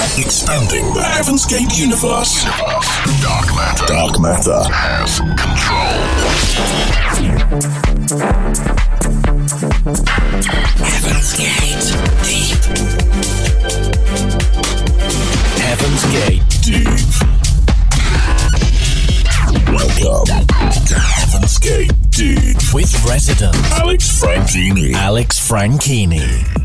Expanding the Heaven's Gate universe. Dark matter Dark matter. has control. Heaven's Gate Deep. Heaven's Gate Deep. Welcome to Heaven's Gate Deep with resident Alex Franchini. Alex Franchini.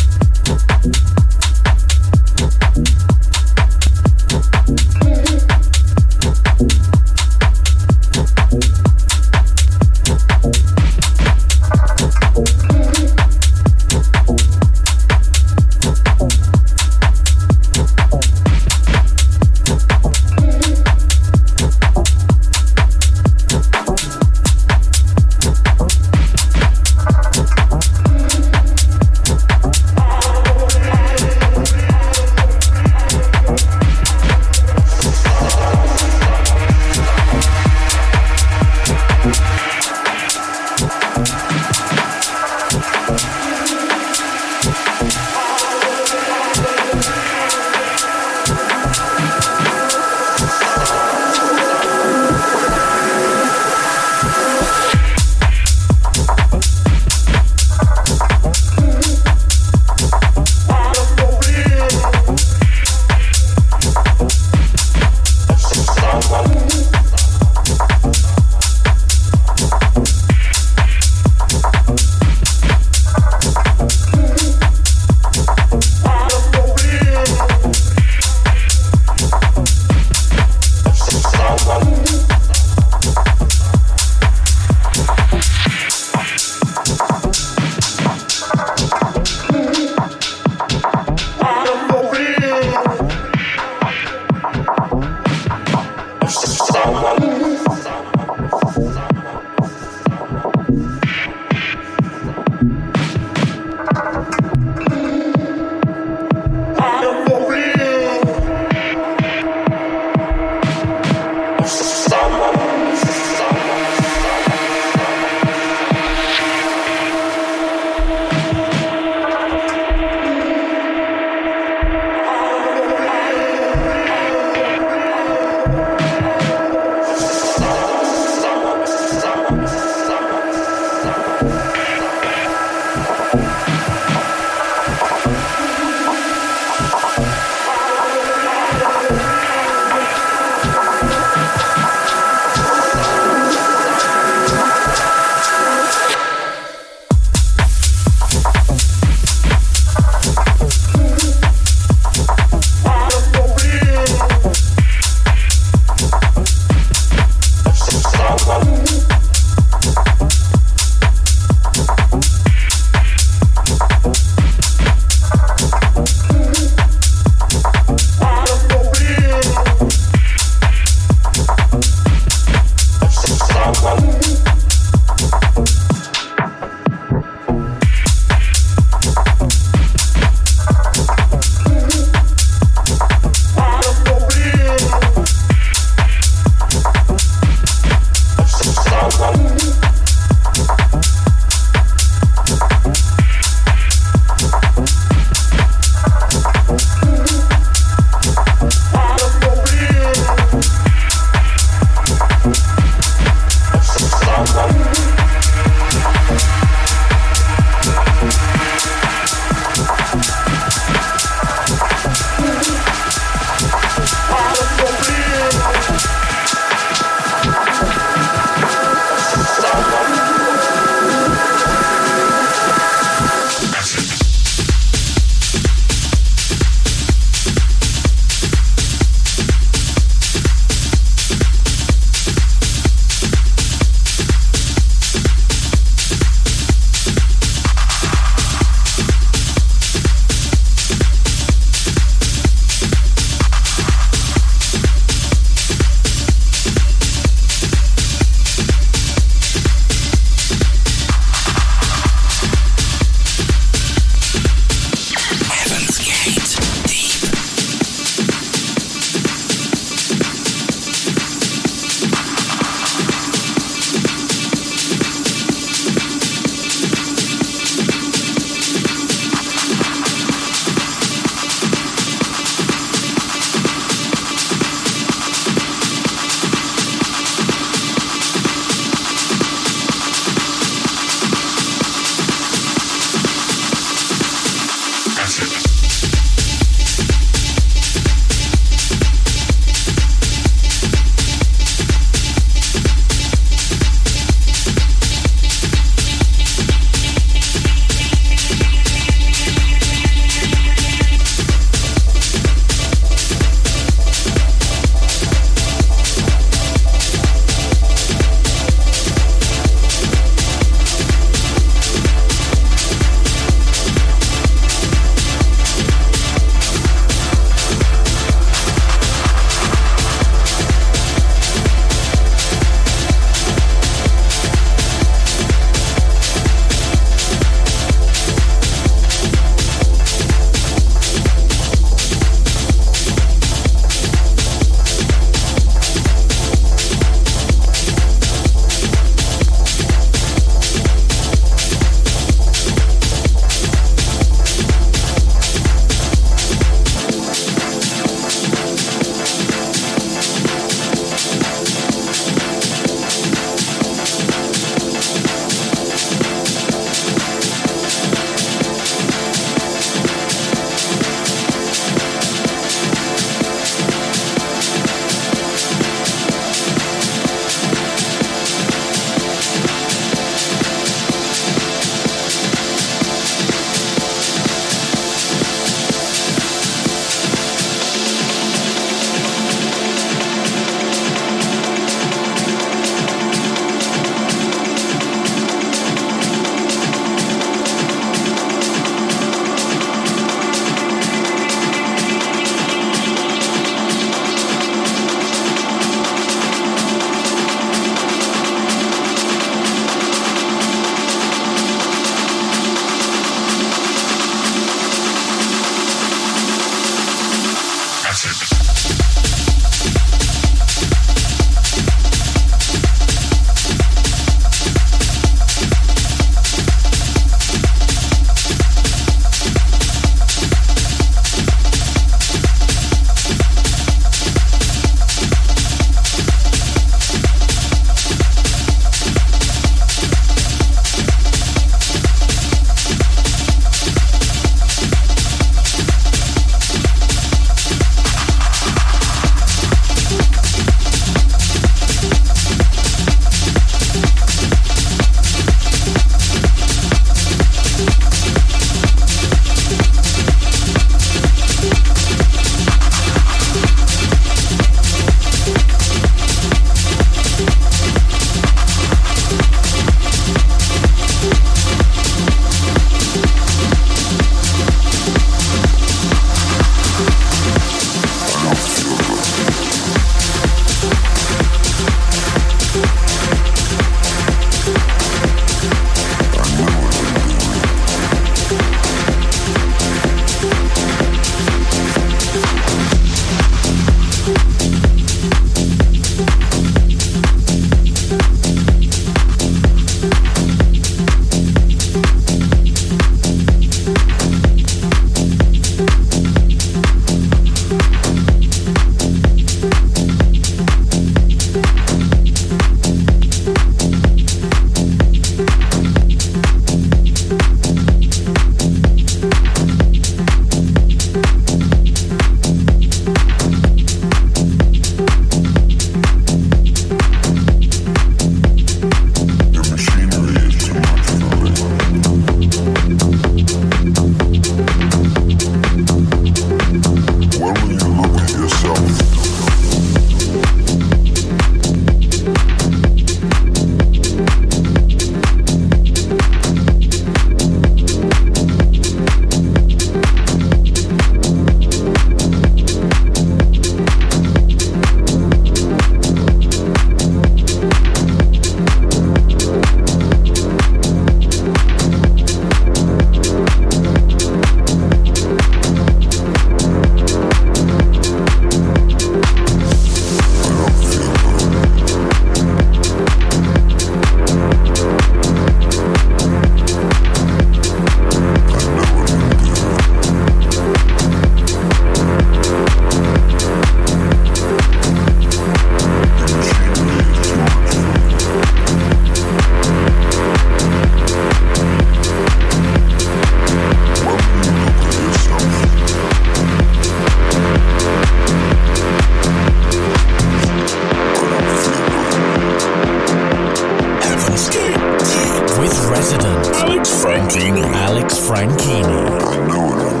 Alex Franchini. I know what I'm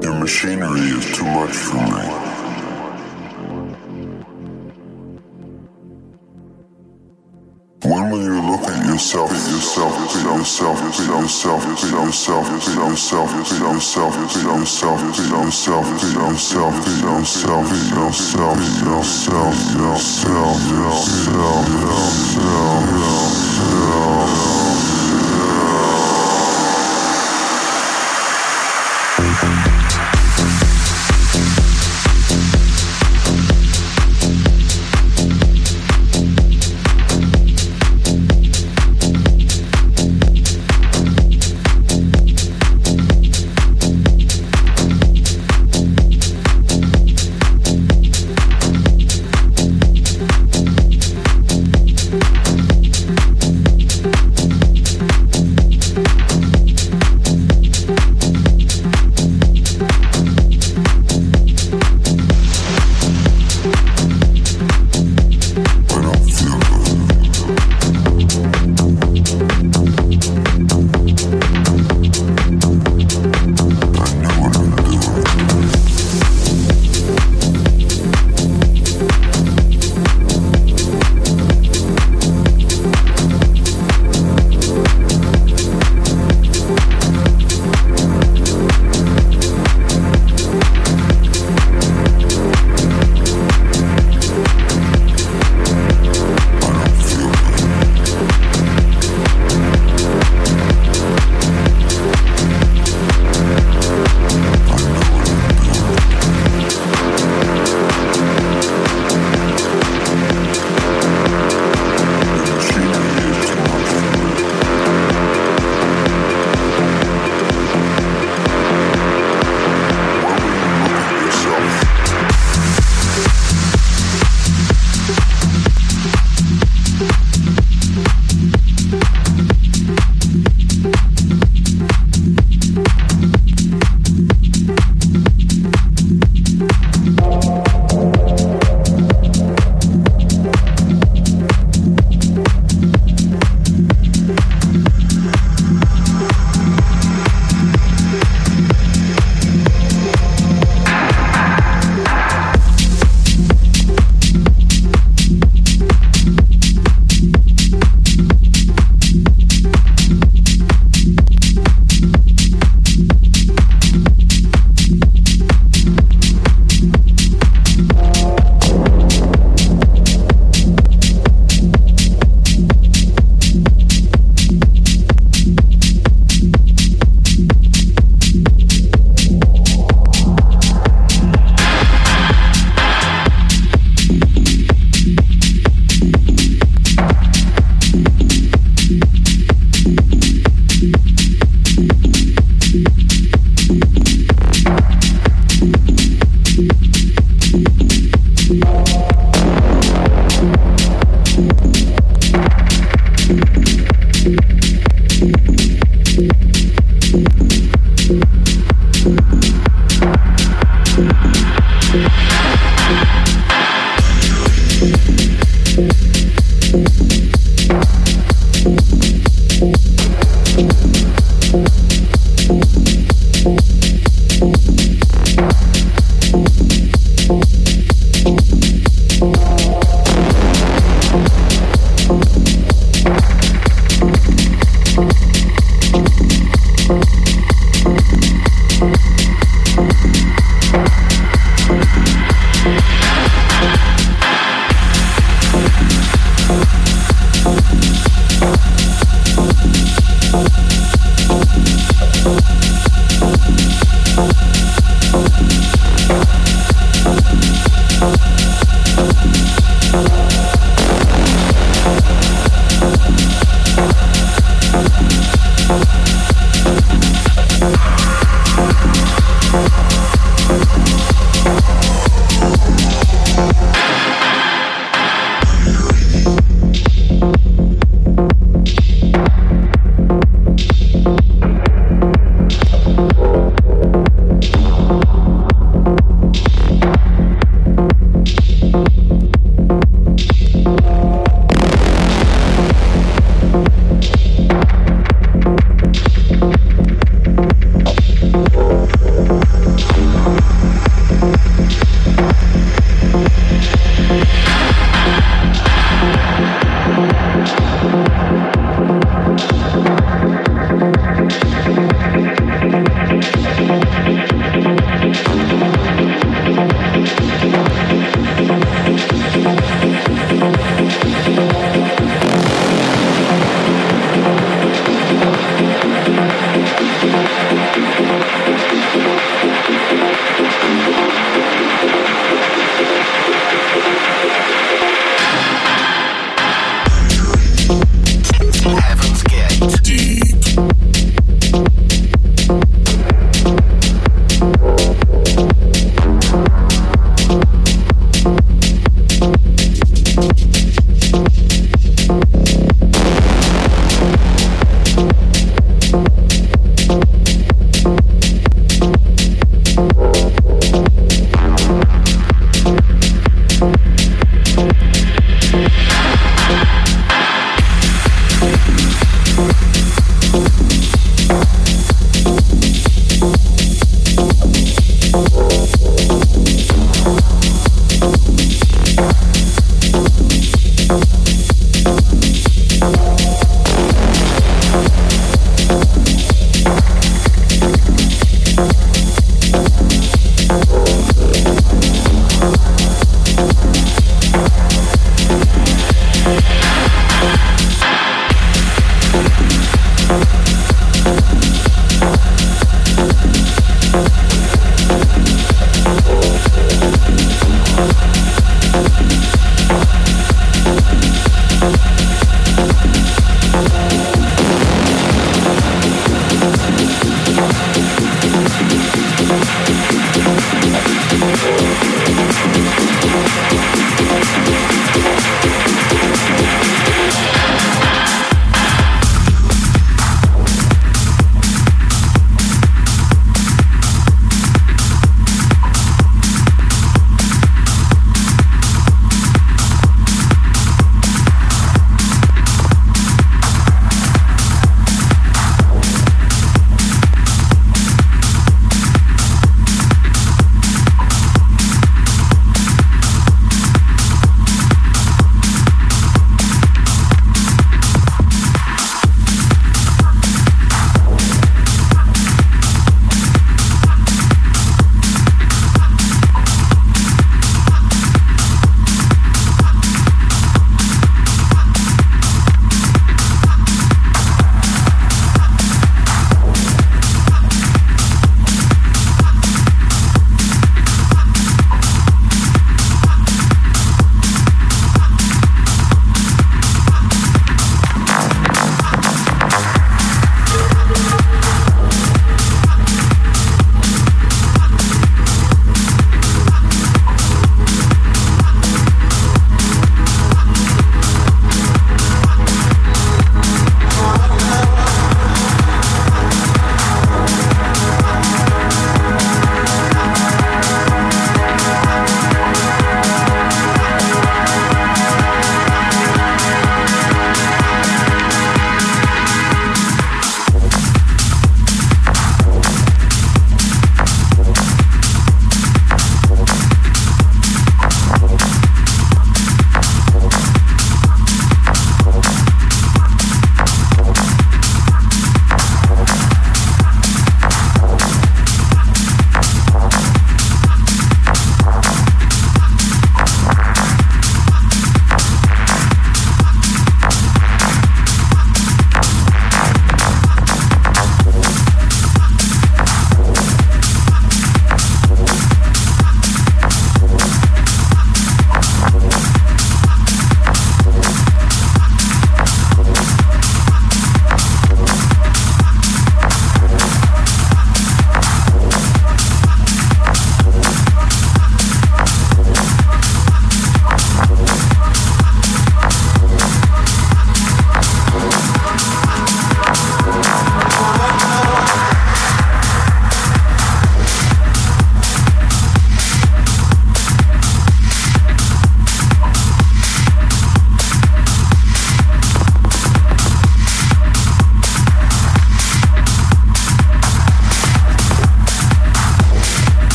doing. Machinery is too much for me. Yourself, at yourself, at yourself, at yourself, at yourself, at yourself, at yourself, at yourself, at yourself, at yourself, at yourself, at yourself, at yourself, at yourself, yourself, yourself, yourself.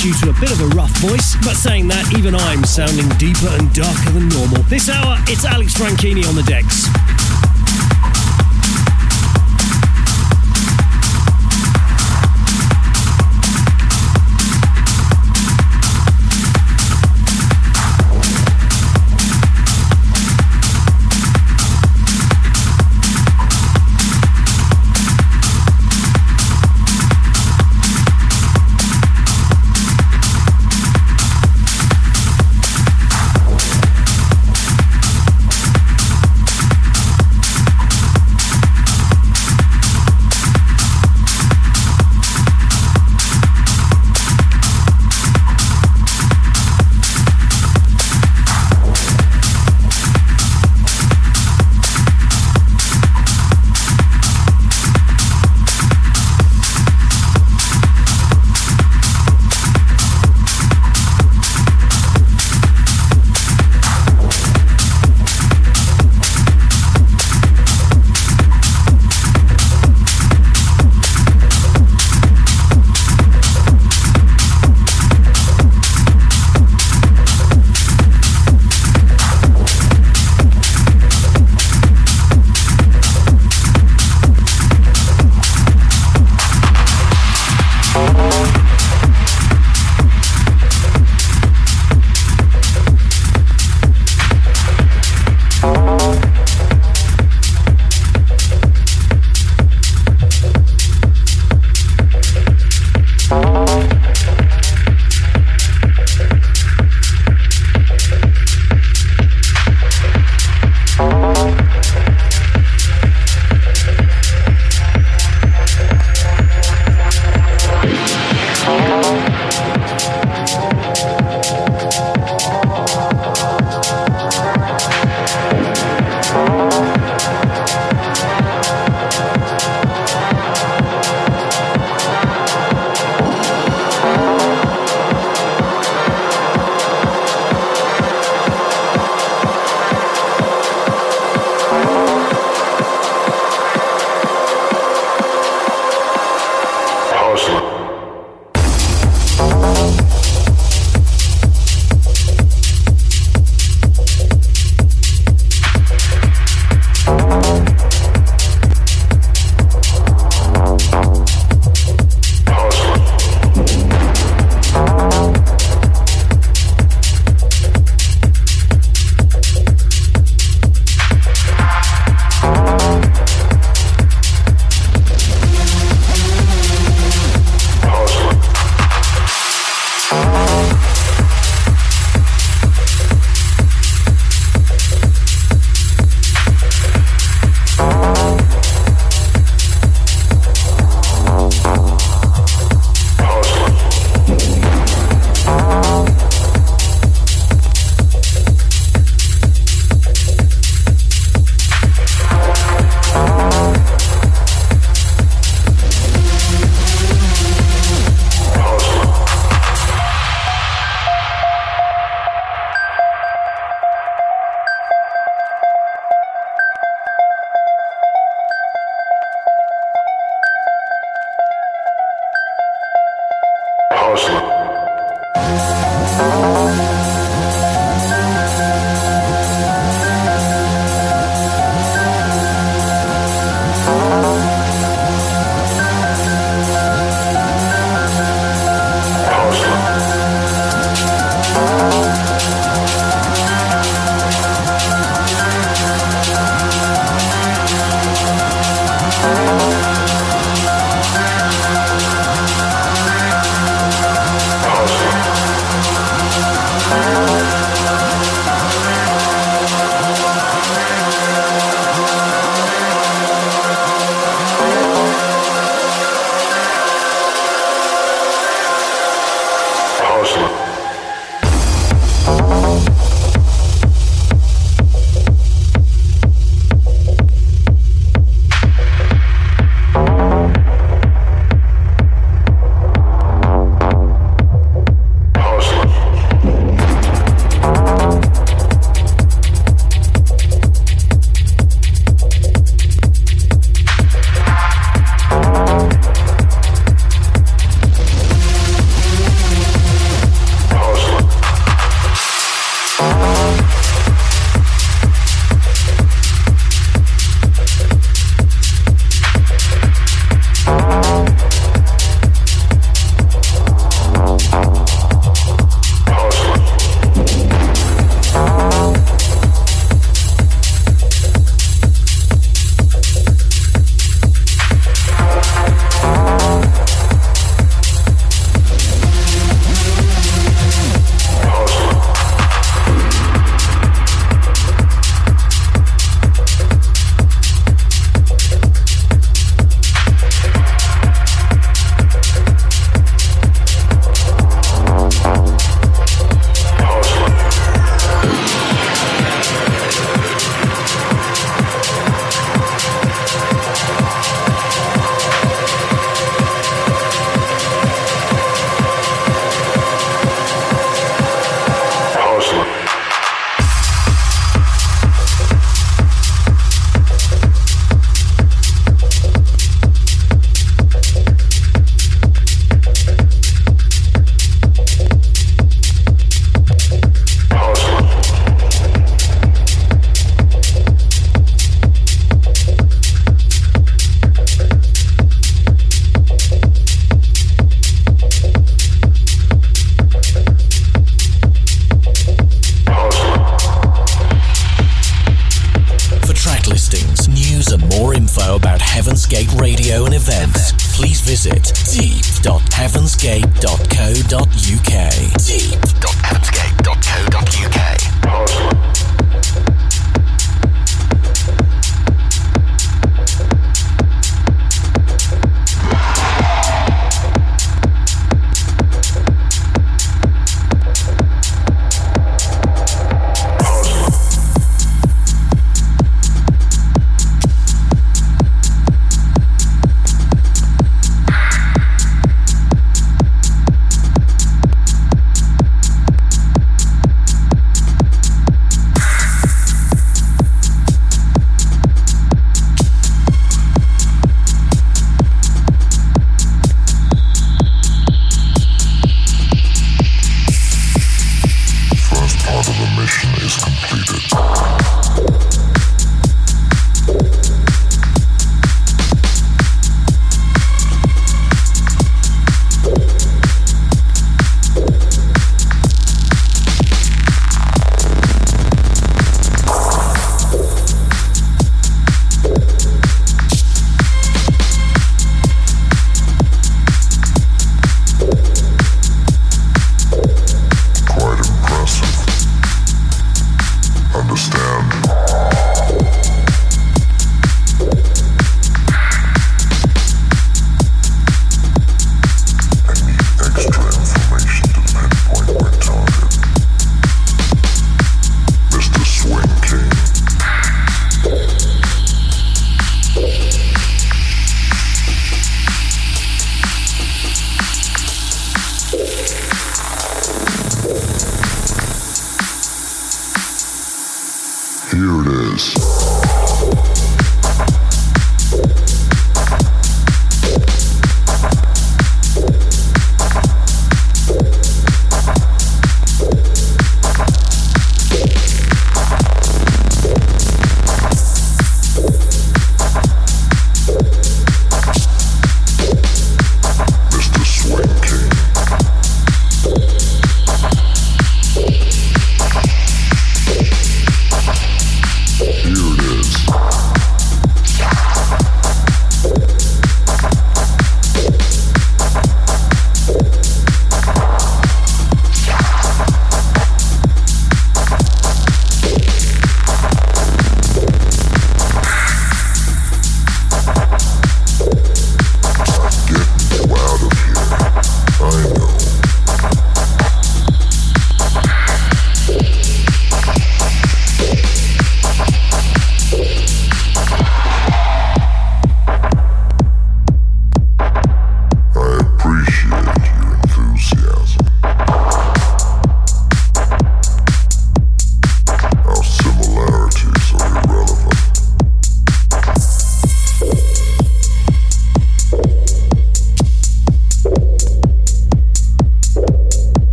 Due to a bit of a rough voice. But saying that, even I'm sounding deeper and darker than normal. This hour, it's Alex Franchini on the decks.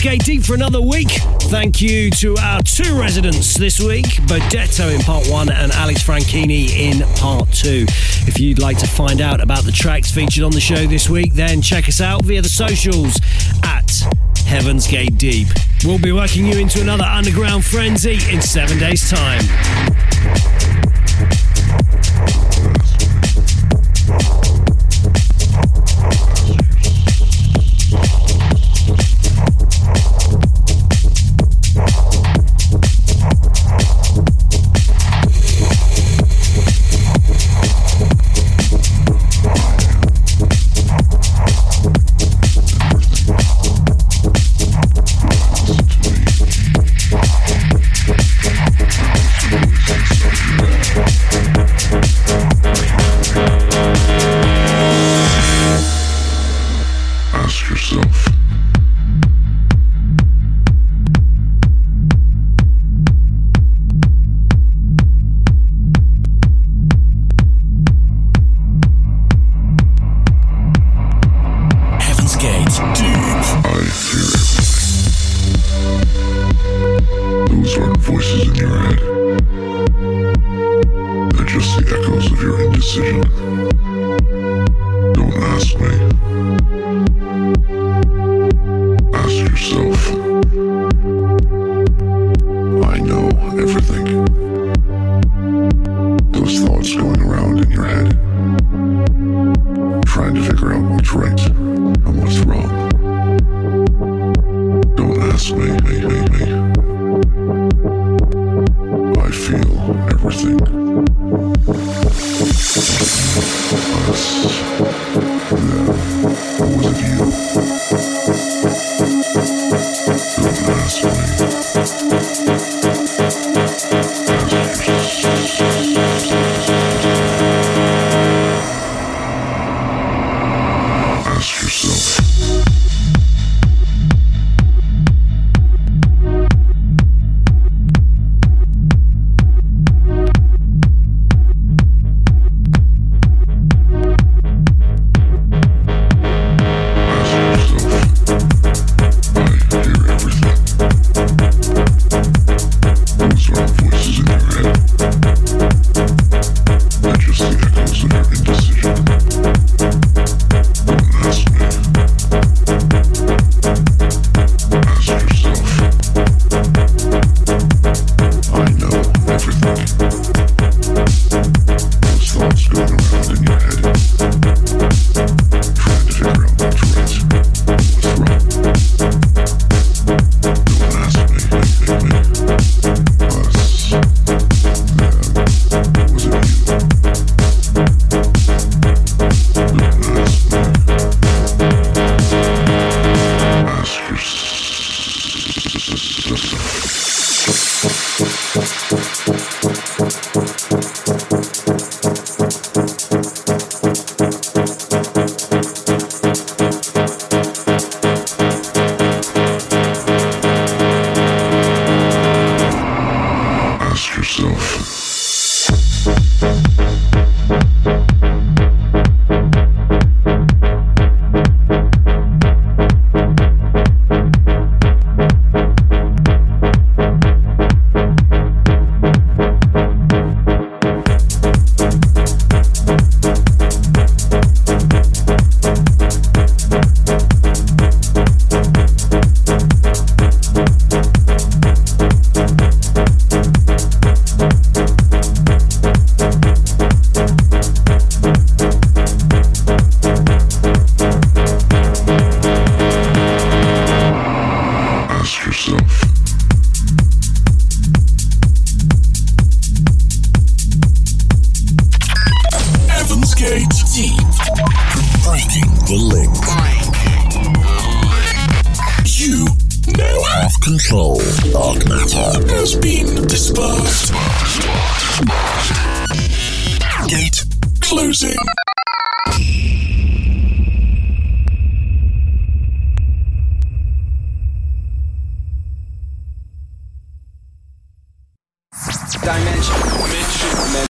Deep for another week. Thank you to our two residents this week, Bodetto in part one and Alex Franchini in part two. If you'd like to find out about the tracks featured on the show this week, then check us out via the socials at Heaven's Gate Deep. We'll be working you into another underground frenzy in seven days' time.